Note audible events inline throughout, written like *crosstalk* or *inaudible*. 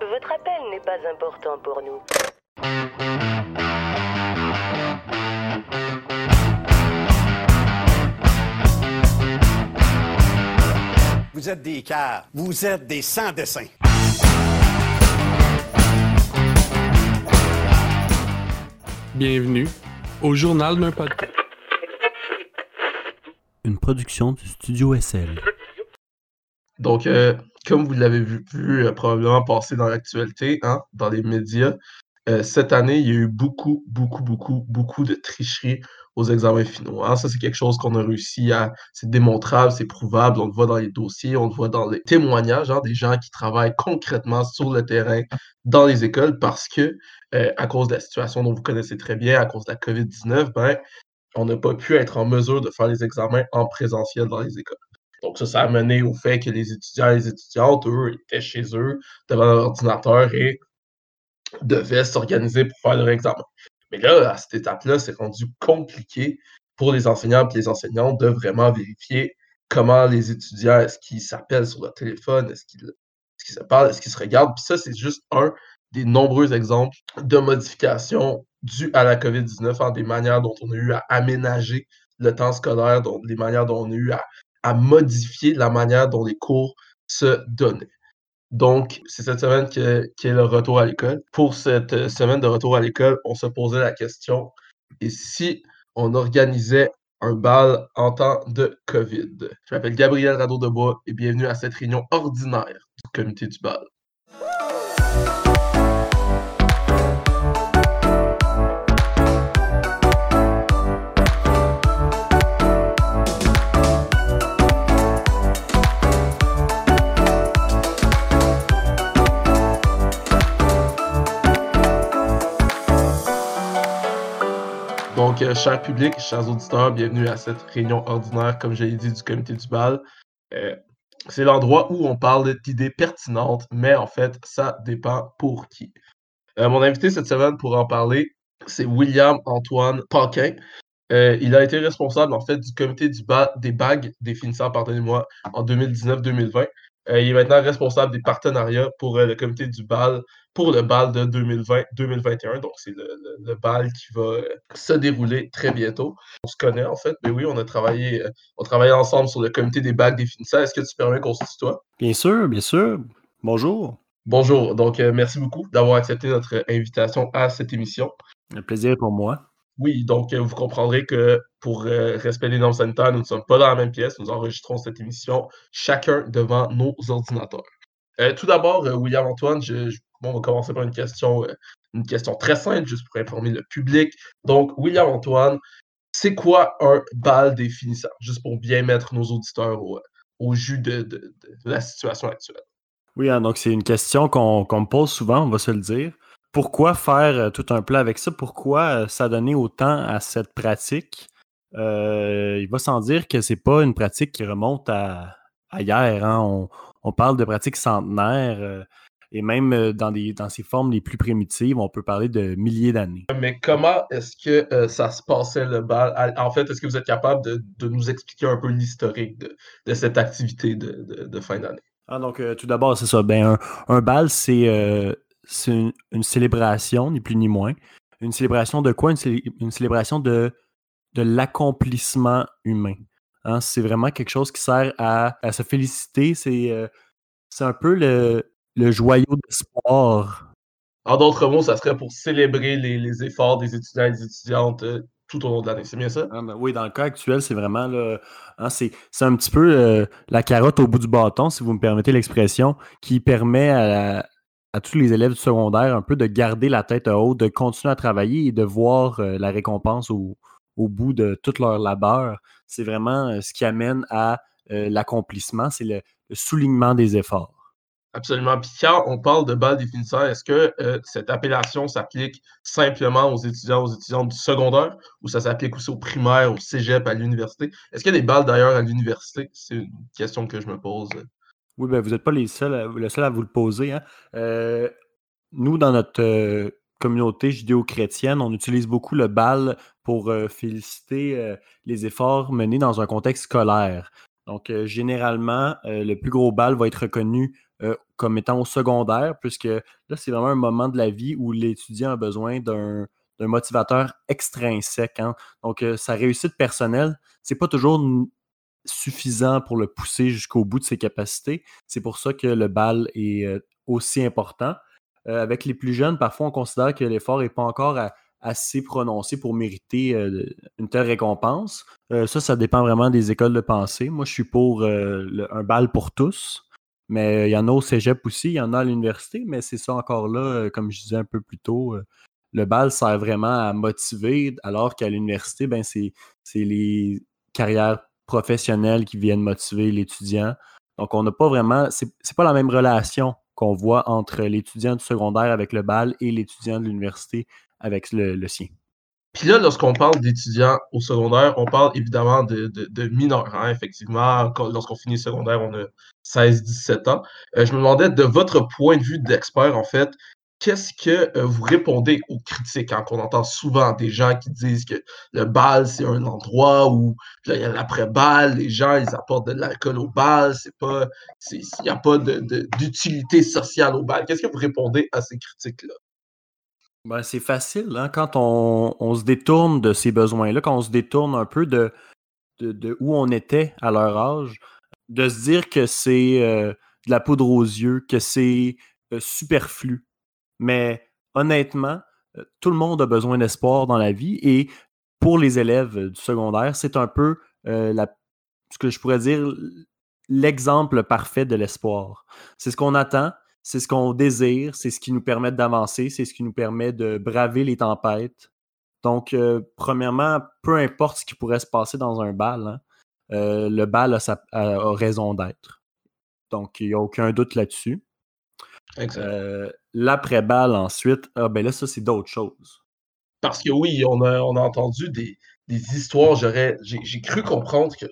Votre appel n'est pas important pour nous. Vous êtes des cars. Vous êtes des sans-dessins. Bienvenue au journal d'un podcast. Une production du Studio SL. Donc, euh, comme vous l'avez vu, euh, probablement passer dans l'actualité, hein, dans les médias, euh, cette année, il y a eu beaucoup, beaucoup, beaucoup, beaucoup de tricheries aux examens finaux. Hein. Ça, c'est quelque chose qu'on a réussi à. C'est démontrable, c'est prouvable. On le voit dans les dossiers, on le voit dans les témoignages hein, des gens qui travaillent concrètement sur le terrain dans les écoles parce que, euh, à cause de la situation dont vous connaissez très bien, à cause de la COVID-19, ben, on n'a pas pu être en mesure de faire les examens en présentiel dans les écoles. Donc, ça, ça a mené au fait que les étudiants et les étudiantes, eux, étaient chez eux devant leur ordinateur et devaient s'organiser pour faire leur examen. Mais là, à cette étape-là, c'est rendu compliqué pour les enseignants et les enseignantes de vraiment vérifier comment les étudiants, est-ce qu'ils s'appellent sur leur téléphone, est-ce qu'ils se parlent, est-ce qu'ils se regardent. Puis ça, c'est juste un des nombreux exemples de modifications dues à la COVID-19 en des manières dont on a eu à aménager le temps scolaire, dont, les manières dont on a eu à, à modifier la manière dont les cours se donnaient. Donc, c'est cette semaine qui est le retour à l'école. Pour cette euh, semaine de retour à l'école, on se posait la question, et si on organisait un bal en temps de COVID? Je m'appelle Gabriel Rado-Debois et bienvenue à cette réunion ordinaire du comité du bal. Donc, euh, cher public, chers auditeurs, bienvenue à cette réunion ordinaire, comme je l'ai dit, du comité du bal. Euh, c'est l'endroit où on parle d'idées pertinentes, mais en fait, ça dépend pour qui. Euh, mon invité cette semaine pour en parler, c'est William Antoine Paquin. il a été responsable, en fait, du comité du bal, des bagues des finissants, pardonnez-moi, en 2019-2020. Il est maintenant responsable des partenariats pour le comité du bal pour le bal de 2020-2021. Donc, c'est le, bal qui va euh, se dérouler très bientôt. On se connaît, en fait. Mais oui, on a travaillé, euh, on travaillé ensemble sur le comité des bagues des finissants. Est-ce que tu permets qu'on se tutoie? Bien sûr, bien sûr. Bonjour. Bonjour. Donc, euh, merci beaucoup d'avoir accepté notre invitation à cette émission. Un plaisir pour moi. Oui, donc vous comprendrez que pour respecter les normes sanitaires, nous ne sommes pas dans la même pièce. Nous enregistrons cette émission chacun devant nos ordinateurs. tout d'abord, William Antoine, je, on va commencer par une question, euh, une question très simple, juste pour informer le public. Donc, William Antoine, c'est quoi un bal définissant? Juste pour bien mettre nos auditeurs au, jus de, la situation actuelle. Oui, hein, donc c'est une question qu'on me pose souvent, on va se le dire. Pourquoi faire euh, tout un plat avec ça? Pourquoi euh, s'adonner autant à cette pratique? il va sans dire que c'est pas une pratique qui remonte à, hier. Hein. On, on, parle de pratique centenaire. Et même euh, dans, des, dans ses formes les plus primitives, on peut parler de milliers d'années. Mais comment est-ce que euh, ça se passait le bal? En fait, est-ce que vous êtes capable de, nous expliquer un peu l'historique de, cette activité de, fin d'année? Ah, donc, euh, tout d'abord, c'est ça. Ben, un, bal, c'est une, célébration, ni plus ni moins. Une célébration de quoi? Une, célébration de, de l'accomplissement humain. Hein, c'est vraiment quelque chose qui sert à, à se féliciter. C'est c'est un peu le, le joyau d'espoir. En d'autres mots, ça serait pour célébrer les, efforts des étudiants et des étudiantes euh, tout au long de l'année. C'est bien ça? Ah, ben oui, dans le cas actuel, c'est vraiment là, hein, c'est, un petit peu euh, la carotte au bout du bâton, si vous me permettez l'expression, qui permet à, tous les élèves du secondaire un peu de garder la tête haute, de continuer à travailler et de voir euh, la récompense au, bout de tout leur labeur. C'est vraiment ce qui amène à l'accomplissement, c'est le soulignement des efforts. Absolument. Puis quand on parle de bal définissant, est-ce que euh, cette appellation s'applique simplement aux étudiants, aux étudiantes du secondaire ou ça s'applique aussi aux primaires, au cégep, à l'université? Est-ce qu'il y a des balles d'ailleurs à l'université? C'est une question que je me pose. Oui, ben vous n'êtes pas les seuls le seul à vous le poser. Hein. Euh, nous, dans notre euh, communauté judéo-chrétienne, on utilise beaucoup le bal pour féliciter les efforts menés dans un contexte scolaire. Donc, généralement, le plus gros bal va être reconnu euh, comme étant au secondaire, puisque là, c'est vraiment un moment de la vie où l'étudiant a besoin d'un motivateur extrinsèque. Hein. Donc, euh, sa réussite personnelle, c'est pas toujours suffisant pour le pousser jusqu'au bout de ses capacités. C'est pour ça que le bal est euh, aussi important. avec les plus jeunes, parfois, on considère que l'effort n'est pas encore assez prononcé pour mériter une telle récompense. ça, ça dépend vraiment des écoles de pensée. Moi, je suis pour un bal pour tous. Mais il y en a au cégep aussi, il y en a à l'université, mais c'est ça encore là, euh, comme je disais un peu plus tôt, euh, le bal sert vraiment à motiver, alors qu'à l'université, ben c'est les carrières professionnelles qui viennent motiver l'étudiant. Donc, on n'a pas vraiment, c'est pas la même relation qu'on voit entre l'étudiant du secondaire avec le bal et l'étudiant de l'université avec le sien. Puis là, lorsqu'on parle d'étudiants au secondaire, on parle évidemment de, de, mineurs. Hein, effectivement, lorsqu'on finit secondaire, on a 16-17 ans. Euh, je me demandais, de votre point de vue d'expert, en fait, qu'est-ce que euh, vous répondez aux critiques quand on entend souvent des gens qui disent que le bal, c'est un endroit où il y a l'après-bal, les gens, ils apportent de l'alcool au bal, c'est pas, il n'y a pas d'utilité sociale au bal. Qu'est-ce que vous répondez à ces critiques-là? Ben, c'est facile, hein, quand on, se détourne de ces besoins-là, quand on se détourne un peu de, de, où on était à leur âge, de se dire que c'est euh, de la poudre aux yeux, que c'est euh, superflu. Mais honnêtement, euh, tout le monde a besoin d'espoir dans la vie et pour les élèves du secondaire, c'est un peu la, ce que je pourrais dire l'exemple parfait de l'espoir. C'est ce qu'on attend, c'est ce qu'on désire, c'est ce qui nous permet d'avancer, c'est ce qui nous permet de braver les tempêtes. Donc, euh, premièrement, peu importe ce qui pourrait se passer dans un bal, hein, euh, le bal a, raison d'être. Donc, il n'y a aucun doute là-dessus. Euh, l'après-bal, ensuite, ah, ben là, ça, c'est d'autres choses. Parce que oui, on a, on a entendu des, des histoires. j'ai cru comprendre que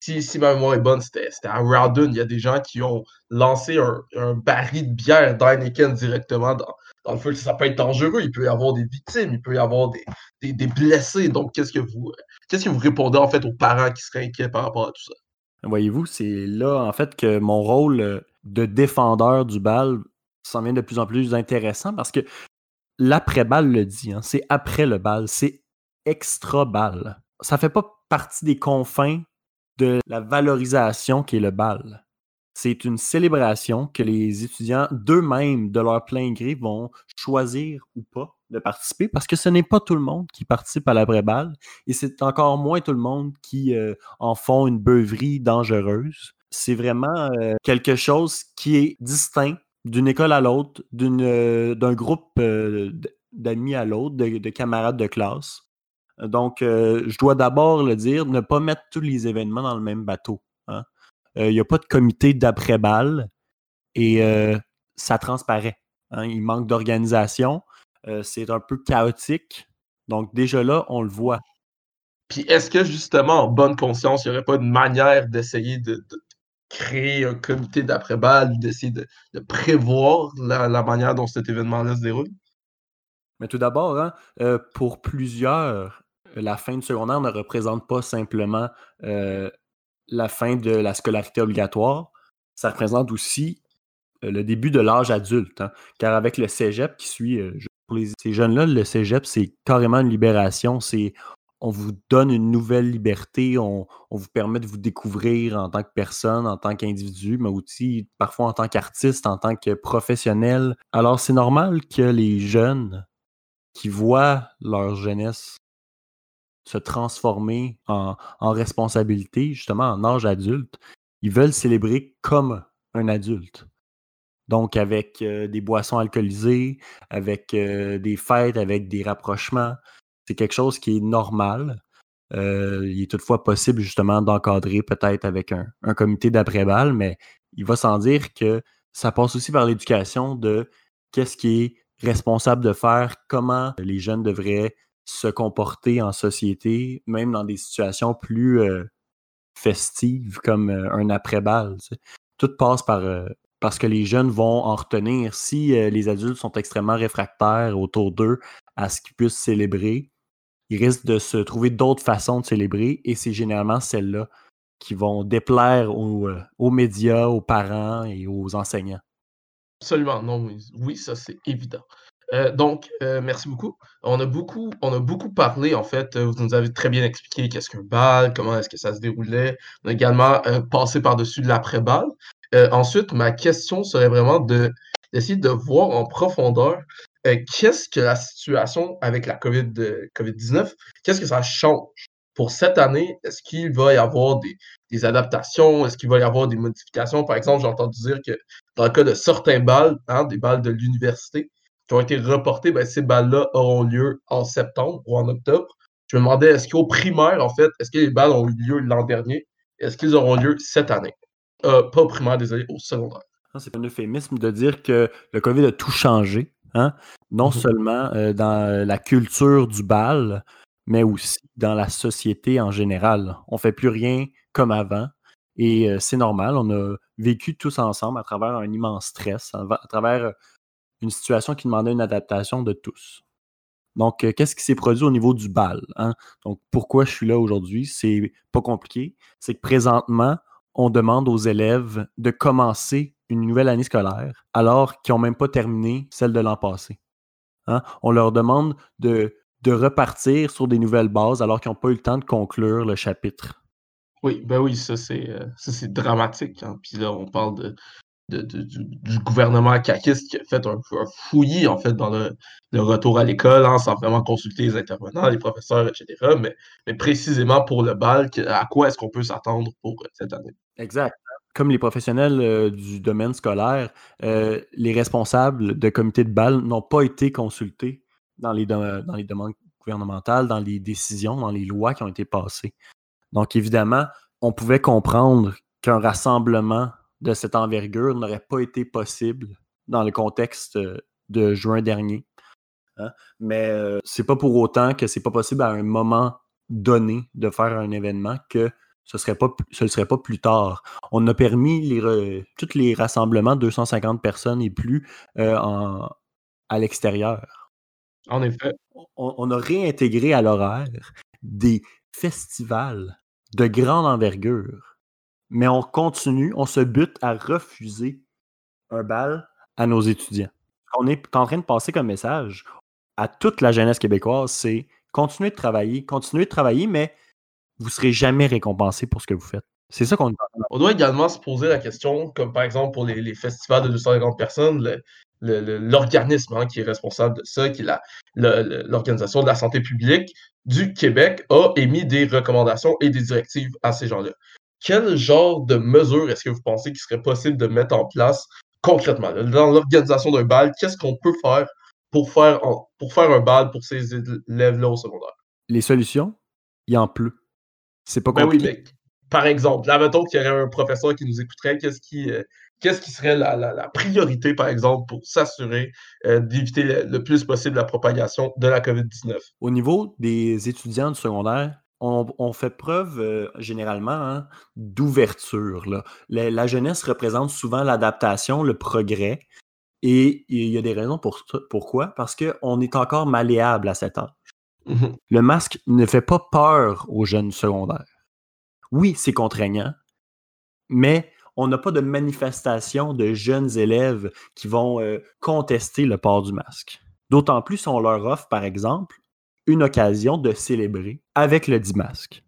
si, ma mémoire est bonne, c'était à Rowden. Il y a des gens qui ont lancé un, baril de bière d'Heineken directement dans, le feu. Ça peut être dangereux. Il peut y avoir des victimes, il peut y avoir des, blessés. Donc, qu'est-ce que vous qu'est-ce que vous répondez en fait aux parents qui seraient inquiets par rapport à tout ça? Voyez-vous, c'est là en fait que mon rôle euh, de défendeur du bal s'en vient de plus en plus intéressant parce que l'après-bal le dit, hein, c'est après le bal, c'est extra-bal. Ça fait pas partie des confins de la valorisation qui est le bal. C'est une célébration que les étudiants d'eux-mêmes, de leur plein gré, vont choisir ou pas de participer parce que ce n'est pas tout le monde qui participe à l'après-bal et c'est encore moins tout le monde qui euh, en font une beuverie dangereuse. C'est vraiment euh, quelque chose qui est distinct d'une école à l'autre, euh, d'un groupe d'amis à l'autre, de, camarades de classe. Donc, euh, je dois d'abord le dire, ne pas mettre tous les événements dans le même bateau. Hein. Euh, il n'y a pas de comité d'après-balle et euh, ça transparaît. Hein. Il manque d'organisation. c'est un peu chaotique. Donc, déjà là, on le voit. Puis, est-ce que justement, en bonne conscience, il n'y aurait pas une manière d'essayer de, créer un comité d'après-balle, d'essayer de, prévoir la, manière dont cet événement-là se déroule? Mais tout d'abord, hein, pour plusieurs, la fin du secondaire ne représente pas simplement euh, la fin de la scolarité obligatoire, ça représente aussi euh, le début de l'âge adulte. Hein. Car avec le cégep qui suit, euh, pour ces jeunes-là, le cégep, c'est carrément une libération. C'est on vous donne une nouvelle liberté, on, vous permet de vous découvrir en tant que personne, en tant qu'individu, mais aussi parfois en tant qu'artiste, en tant que professionnel. Alors c'est normal que les jeunes qui voient leur jeunesse se transformer en, responsabilité, justement en âge adulte, ils veulent célébrer comme un adulte. Donc avec euh, des boissons alcoolisées, avec euh, des fêtes, avec des rapprochements. C'est quelque chose qui est normal. Euh, il est toutefois possible justement d'encadrer peut-être avec un, comité d'après-balle, mais il va sans dire que ça passe aussi par l'éducation de qu'est-ce qui est responsable de faire, comment les jeunes devraient se comporter en société, même dans des situations plus euh, festives comme euh, un après-balle. Tout passe par parce que les jeunes vont en retenir. Si les adultes sont extrêmement réfractaires autour d'eux à ce qu'ils puissent célébrer, ils risquent de se trouver d'autres façons de célébrer et c'est généralement celles-là qui vont déplaire aux, aux, médias, aux parents et aux enseignants. Absolument, non, oui, ça c'est évident. Euh, donc, euh, merci beaucoup. On a beaucoup, on a beaucoup parlé, en fait, euh, vous nous avez très bien expliqué qu'est-ce qu'un bal, comment est-ce que ça se déroulait. On a également passé par-dessus de l'après-bal. ensuite, ma question serait vraiment de d'essayer de voir en profondeur qu'est-ce que la situation avec la COVID, COVID-19, qu'est-ce que ça change? Pour cette année? Est-ce qu'il va y avoir des, adaptations? Est-ce qu'il va y avoir des modifications? Par exemple, j'ai entendu dire que dans le cas de certains balles, hein, des balles de l'université, qui ont été reportés, ben, ces balles-là auront lieu en septembre ou en octobre. Je me demandais, est-ce qu'au primaire, en fait, est-ce que les balles ont eu lieu l'an dernier? Est-ce qu'ils auront lieu cette année? Euh, pas au primaire, désolé, au secondaire. C'est un euphémisme de dire que le COVID a tout changé. Hein? Non mm-hmm. seulement euh, dans la culture du bal, mais aussi dans la société en général. On ne fait plus rien comme avant. Et euh, c'est normal, on a vécu tous ensemble à travers un immense stress, à travers une situation qui demandait une adaptation de tous. Donc, euh, qu'est-ce qui s'est produit au niveau du bal? Hein? Donc, pourquoi je suis là aujourd'hui? C'est pas compliqué. C'est que présentement, on demande aux élèves de commencer une nouvelle année scolaire alors qu'ils n'ont même pas terminé celle de l'an passé. Hein? On leur demande de, de repartir sur des nouvelles bases alors qu'ils n'ont pas eu le temps de conclure le chapitre. Oui, ben oui, ça c'est euh, dramatique. Hein? Puis là, on parle de, du, gouvernement caquiste qui a fait un, fouillis en fait dans le, retour à l'école hein, sans vraiment consulter les intervenants, les professeurs, etc. Mais, mais précisément pour le bal, à quoi est-ce qu'on peut s'attendre pour euh, cette année? Exact. Comme les professionnels euh, du domaine scolaire, euh, les responsables de comités de bal n'ont pas été consultés dans les, dans demandes gouvernementales, dans les décisions, dans les lois qui ont été passées. Donc, évidemment, on pouvait comprendre qu'un rassemblement de cette envergure n'aurait pas été possible dans le contexte euh, de juin dernier. Hein. Mais c'est pas pour autant que c'est pas possible à un moment donné de faire un événement que ce serait pas ce serait pas plus tard. On a permis les tous les rassemblements 250 personnes et plus euh, en, à l'extérieur. En effet. On, on, a réintégré à l'horaire des festivals de grande envergure mais on continue, on se bute à refuser un bal à nos étudiants. On est en train de passer comme message à toute la jeunesse québécoise, c'est continuez de travailler, continuez de travailler, mais vous ne serez jamais récompensé pour ce que vous faites. C'est ça qu'on On doit également se poser la question, comme par exemple pour les, festivals de 250 personnes, l'organisme hein, qui est responsable de ça, qui est l'Organisation de la santé publique du Québec, a émis des recommandations et des directives à ces gens-là quel genre de mesures est-ce que vous pensez qu'il serait possible de mettre en place concrètement? Dans l'organisation d'un bal, qu'est-ce qu'on peut faire pour faire, pour faire un bal pour ces élèves-là au secondaire? Les solutions, il y en pleut. C'est pas compliqué. Ben oui, mais par exemple, là, mettons qu'il y aurait un professeur qui nous écouterait, qu'est-ce qui, euh, qu'est-ce qui serait la, priorité, par exemple, pour s'assurer euh, d'éviter le, plus possible la propagation de la COVID-19? Au niveau des étudiants du secondaire, on, fait preuve euh, généralement hein, d'ouverture. La, jeunesse représente souvent l'adaptation, le progrès. Et il y a des raisons pour ça. Pourquoi? Parce qu'on est encore malléable à cet Mmh le masque ne fait pas peur aux jeunes secondaires. Oui, c'est contraignant, mais on n'a pas de manifestation de jeunes élèves qui vont euh, contester le port du masque. D'autant plus si on leur offre, par exemple, une occasion de célébrer avec le dit masque.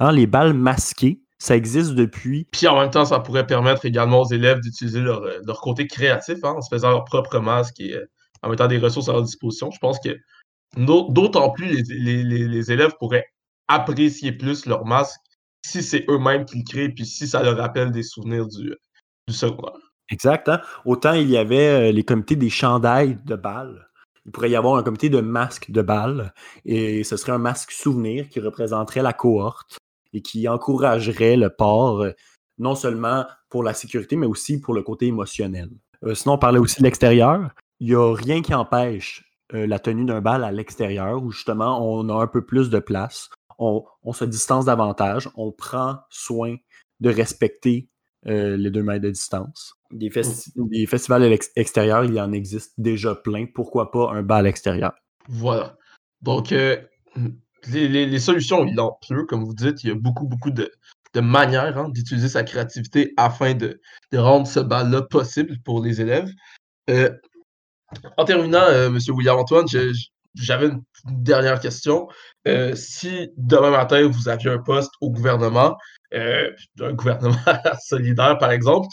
Hein, les balles masquées, ça existe depuis. Puis en même temps, ça pourrait permettre également aux élèves d'utiliser leur, euh, côté créatif hein, en se faisant leur propre masque et euh, en mettant des ressources à leur disposition. Je pense que d'autant plus les, élèves pourraient apprécier plus leur masque si c'est eux-mêmes qui le créent puis si ça leur rappelle des souvenirs du, du secondaire. Exact. Hein. Autant il y avait euh, les comités des chandails de balles il pourrait y avoir un comité de masques de balles et ce serait un masque souvenir qui représenterait la cohorte et qui encouragerait le port euh, non seulement pour la sécurité, mais aussi pour le côté émotionnel. Euh, sinon, on parlait aussi de l'extérieur. Il n'y a rien qui empêche euh, la tenue d'un bal à l'extérieur où justement on a un peu plus de place, on, se distance davantage, on prend soin de respecter les deux mètres de distance. Des, festivals extérieurs, il y en existe déjà plein. Pourquoi pas un bal extérieur? Voilà. Donc, euh, les, solutions, il en pleut, comme vous dites. Il y a beaucoup, beaucoup de, manières hein, d'utiliser sa créativité afin de, rendre ce bal-là possible pour les élèves. Euh, en terminant, euh, M. William-Antoine, j'avais une dernière question. Euh, si demain matin, vous aviez un poste au gouvernement, un gouvernement *laughs* solidaire, par exemple,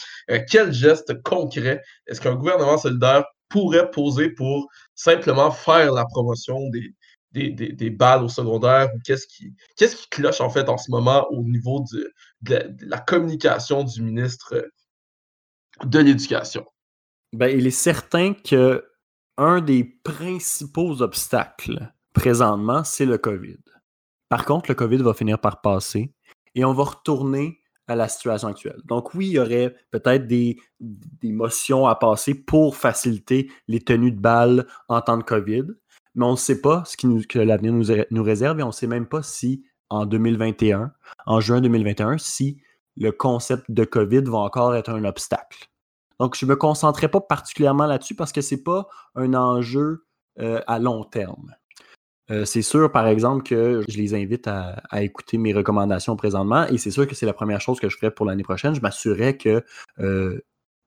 quel geste concret est-ce qu'un gouvernement solidaire pourrait poser pour simplement faire la promotion des, des, balles au secondaire? Qu'est-ce qui, qu'est-ce qui cloche en fait en ce moment au niveau de, la communication du ministre de l'Éducation? Ben, il est certain que un des principaux obstacles présentement, c'est le COVID. Par contre, le COVID va finir par passer et on va retourner à la situation actuelle. Donc oui, il y aurait peut-être des, des motions à passer pour faciliter les tenues de balles en temps de COVID, mais on ne sait pas ce qui que l'avenir nous, nous, réserve et on ne sait même pas si en 2021, en juin 2021, si le concept de COVID va encore être un obstacle. Donc, je ne me concentrerai pas particulièrement là-dessus parce que ce n'est pas un enjeu euh, à long terme. Euh, c'est sûr, par exemple, que je les invite à, écouter mes recommandations présentement et c'est sûr que c'est la première chose que je ferai pour l'année prochaine. Je m'assurerai que euh,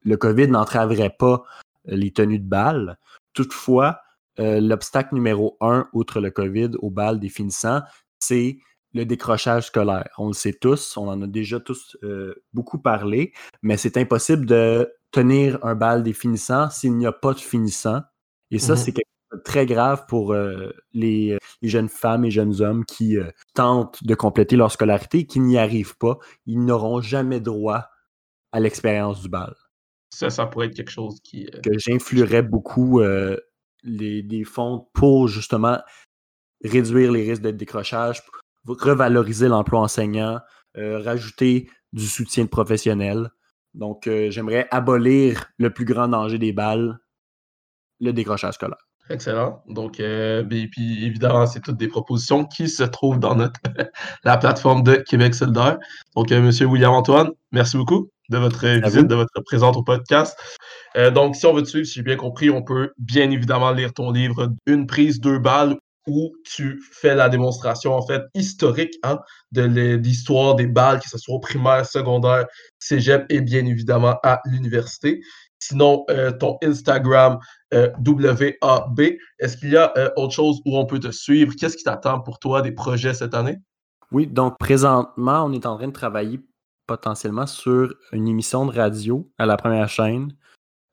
le COVID n'entraverait pas les tenues de balles. Toutefois, l'obstacle numéro un, outre le COVID, au bal des finissants, c'est le décrochage scolaire. On le sait tous, on en a déjà tous beaucoup parlé, mais c'est impossible de tenir un bal des finissants s'il n'y a pas de finissant. Et ça, mmh c'est quelque chose de très grave pour euh, les, jeunes femmes et jeunes hommes qui tentent de compléter leur scolarité et qui n'y arrivent pas. Ils n'auront jamais droit à l'expérience du bal. Ça, ça pourrait être quelque chose qui. Que j'influerais beaucoup les, des fonds pour justement réduire les risques de décrochage, revaloriser l'emploi enseignant, euh, rajouter du soutien professionnel. Donc, euh, j'aimerais abolir le plus grand danger des balles, le décrochage scolaire. Excellent. Donc, euh, ben, puis évidemment, c'est toutes des propositions qui se trouvent dans notre *laughs* la plateforme de Québec solidaire. Donc, M. William Antoine, merci beaucoup de votre visite, de votre présence au podcast. Euh, donc, si on veut te suivre, si j'ai bien compris, on peut bien évidemment lire ton livre Une prise, deux balles, où tu fais la démonstration en fait historique hein, de l'histoire des balles, que ce soit au primaire, secondaire, cégep et bien évidemment à l'université. Sinon, euh, ton Instagram euh, WAB, est-ce qu'il y a autre chose où on peut te suivre? Qu'est-ce qui t'attend pour toi des projets cette année? Oui, donc présentement, on est en train de travailler potentiellement sur une émission de radio à la première chaîne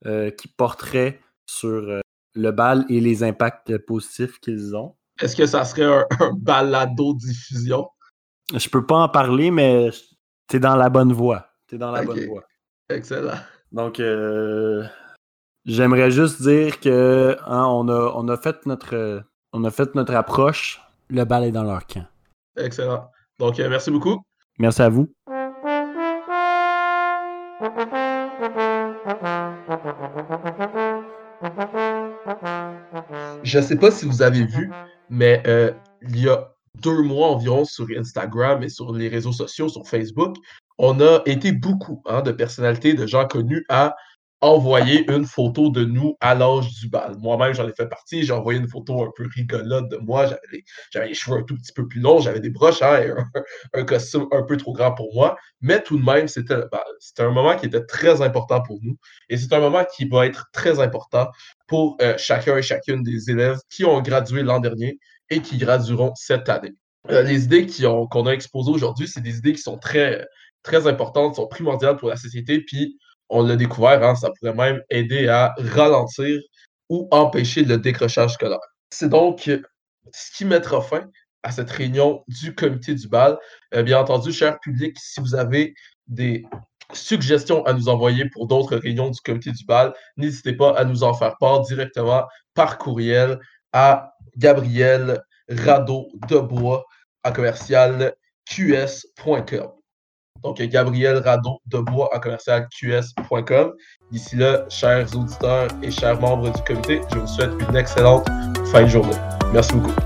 euh, qui porterait sur euh, le bal et les impacts positifs qu'ils ont. Est-ce que ça serait un, balado-diffusion? Je peux pas en parler, mais t'es dans la bonne voie. T'es dans la bonne voie. Excellent. Donc, euh, j'aimerais juste dire que hein, on, a, on, a fait notre, on a fait notre approche. Le bal est dans leur camp. Excellent. Donc, merci beaucoup. Merci à vous. Je ne sais pas si vous avez vu, mais euh, il y a deux mois environ sur Instagram et sur les réseaux sociaux, sur Facebook, on a été beaucoup hein, de personnalités, de gens connus à envoyer une photo de nous à l'âge du bal. Moi-même, j'en ai fait partie. J'ai envoyé une photo un peu rigolote de moi. J'avais les, cheveux un tout petit peu plus longs, j'avais des broches hein, et *laughs* un, costume un peu trop grand pour moi. Mais tout de même, c'était un moment qui était très important pour nous. Et c'est un moment qui va être très important pour euh, chacun et chacune des élèves qui ont gradué l'an dernier et qui gradueront cette année. Euh, les idées qu'on a exposées aujourd'hui, c'est des idées qui sont très, très importantes, sont primordiales pour la société. Puis on l'a découvert, hein, ça pourrait même aider à ralentir ou empêcher le décrochage scolaire. C'est donc ce qui mettra fin à cette réunion du comité du bal. Euh, bien entendu, cher public, si vous avez des suggestions à nous envoyer pour d'autres réunions du comité du bal, n'hésitez pas à nous en faire part directement par courriel à Gabriel Rado de Bois à commercial qs.com. Donc, Gabriel Radon de Bois à commercial QS.com. D'ici là, chers auditeurs et chers membres du comité, je vous souhaite une excellente fin de journée. Merci beaucoup.